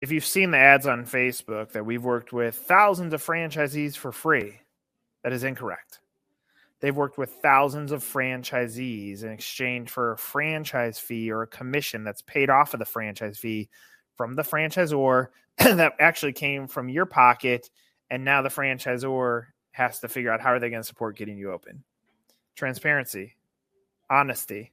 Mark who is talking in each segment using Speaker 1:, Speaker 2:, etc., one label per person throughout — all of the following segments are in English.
Speaker 1: if you've seen the ads on Facebook that we've worked with thousands of franchisees for free, that is incorrect. They've worked with thousands of franchisees in exchange for a franchise fee or a commission that's paid off of the franchise fee from the franchisor that actually came from your pocket. And now the franchisor has to figure out how are they going to support getting you open. Transparency, honesty.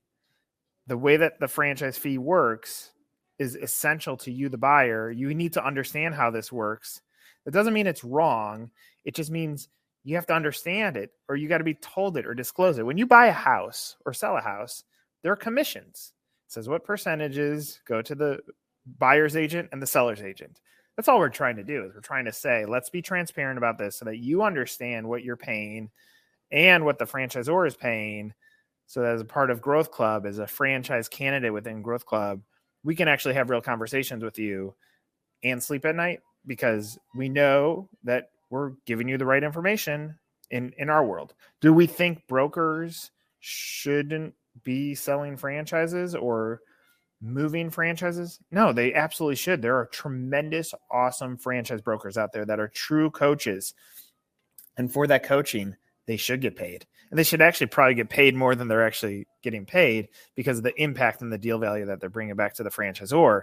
Speaker 1: The way that the franchise fee works is essential to you, the buyer. You need to understand how this works. That doesn't mean it's wrong. It just means you have to understand it or you got to be told it or disclose it. When you buy a house or sell a house, there are commissions. It says what percentages go to the buyer's agent and the seller's agent. That's all we're trying to do is we're trying to say, let's be transparent about this so that you understand what you're paying and what the franchisor is paying. So that as a part of Growth Club, as a franchise candidate within Growth Club, we can actually have real conversations with you and sleep at night because we know that we're giving you the right information in in our world. Do we think brokers shouldn't be selling franchises or moving franchises? No, they absolutely should. There are tremendous awesome franchise brokers out there that are true coaches. And for that coaching, they should get paid. And they should actually probably get paid more than they're actually getting paid because of the impact and the deal value that they're bringing back to the franchisor.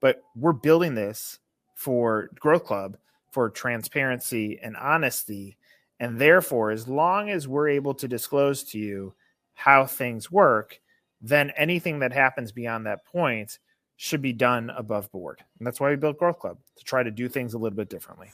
Speaker 1: But we're building this for Growth Club for transparency and honesty. And therefore, as long as we're able to disclose to you how things work, then anything that happens beyond that point should be done above board. And that's why we built Growth Club to try to do things a little bit differently.